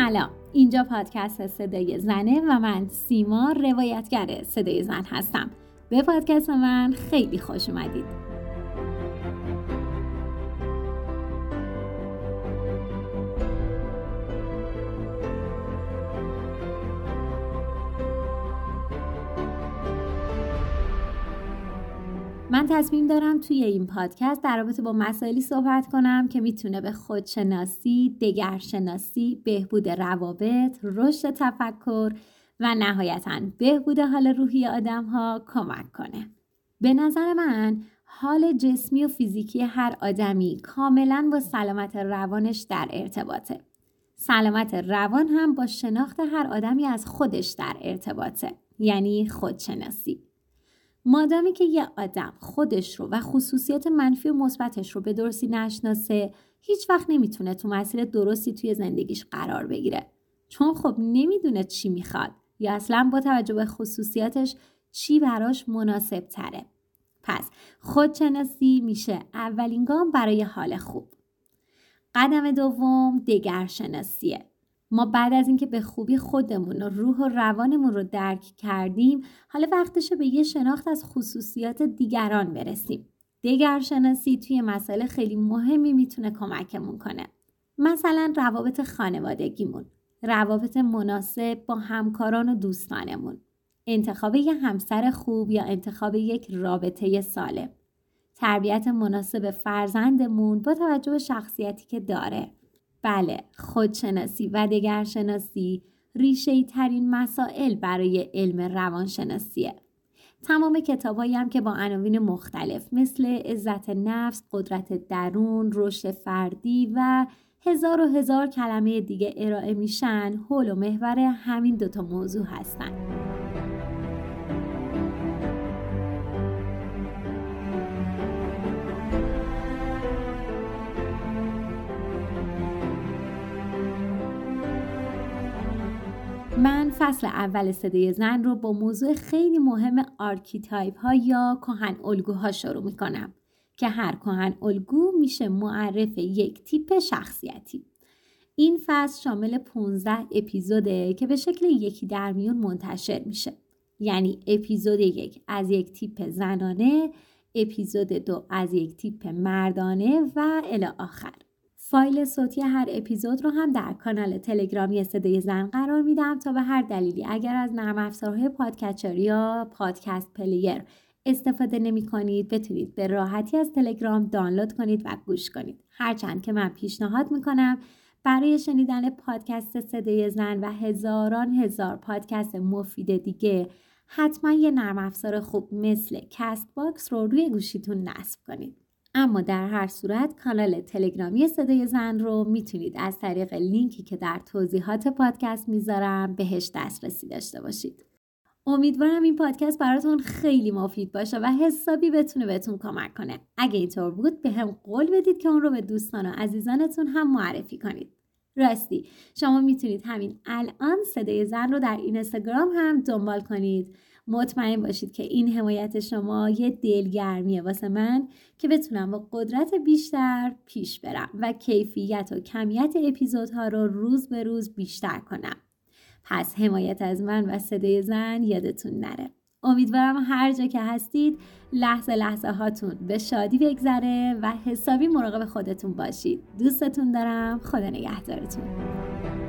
سلام. اینجا پادکست صدای زنه و من سیما روایتگر صدای زن هستم. به پادکست من خیلی خوش اومدید. من تصمیم دارم توی این پادکست در رابطه با مسائلی صحبت کنم که می‌تونه به خودشناسی، دگرشناسی، بهبود روابط، رشد تفکر و نهایتا بهبود حال روحی آدم ها کمک کنه. به نظر من حال جسمی و فیزیکی هر آدمی کاملا با سلامت روانش در ارتباطه. سلامت روان هم با شناخت هر آدمی از خودش در ارتباطه. یعنی خودشناسی. مادامی که یه آدم خودش رو و خصوصیات منفی و مثبتش رو به درستی نشناسه هیچ وقت نمی‌تونه تو مسیر درستی توی زندگیش قرار بگیره. چون خب نمی‌دونه چی می‌خواد یا اصلا با توجه به خصوصیاتش چی براش مناسب تره پس خودشناسی میشه اولین گام برای حال خوب. قدم دوم دگرشناسیه. ما بعد از اینکه به خوبی خودمون و روح و روانمون رو درک کردیم حالا وقتشه به یه شناخت از خصوصیات دیگران برسیم. دگرشناسی توی مسئله خیلی مهمی می‌تونه کمکمون کنه. مثلا روابط خانوادگیمون روابط مناسب با همکاران و دوستانمون انتخاب یه همسر خوب یا انتخاب یک رابطه سالم تربیت مناسب فرزندمون با توجه به شخصیتی که داره. بله خودشناسی و دگرشناسی ریشه ترین مسائل برای علم روانشناسیه تمام کتابایی هم که با عناوین مختلف مثل عزت نفس، قدرت درون، رشد فردی و هزار و هزار کلمه دیگه ارائه میشن حول و محور همین دوتا موضوع هستن. من فصل اول صدای زن رو با موضوع خیلی مهم archetype ها یا کهن الگوها شروع می کنم که هر کهن الگو میشه معرف یک تیپ شخصیتی. این فصل شامل 15 اپیزوده که به شکل یکی در میون منتشر میشه. یعنی اپیزود یک از یک تیپ زنانه، اپیزود دو از یک تیپ مردانه و الی آخر. فایل صوتی هر اپیزود رو هم در کانال تلگرامی صدای زن قرار میدم تا به هر دلیلی اگر از نرم افزارهای podcatcher یا podcast player استفاده نمی کنید بتونید به راحتی از تلگرام دانلود کنید و گوش کنید. هرچند که من پیشنهاد می‌کنم برای شنیدن پادکست صدای زن و هزاران هزار پادکست مفید دیگه حتما یه نرم افزار خوب مثل Castbox رو روی گوشیتون نصب کنید. اما در هر صورت کانال تلگرامی صدای زن رو می‌تونید از طریق لینکی که در توضیحات پادکست می‌ذارم بهش دسترسی داشته باشید. امیدوارم این پادکست براتون خیلی مفید باشه و حسابی بتونه بهتون کمک کنه. اگه اینطور بود به هم قول بدید که اون رو به دوستان و عزیزانتون هم معرفی کنید. راستی شما می‌تونید همین الان صدای زن رو در اینستاگرام هم دنبال کنید مطمئن باشید که این حمایت شما یه دلگرمیه واسه من که بتونم با قدرت بیشتر پیش برم و کیفیت و کمیت اپیزودها رو روز به روز بیشتر کنم. پس حمایت از من و صدای زن یادتون نره. امیدوارم هر جا که هستید لحظه لحظه هاتون به شادی بگذره و حسابی مراقب خودتون باشید. دوستتون دارم. خدا نگهدارتون.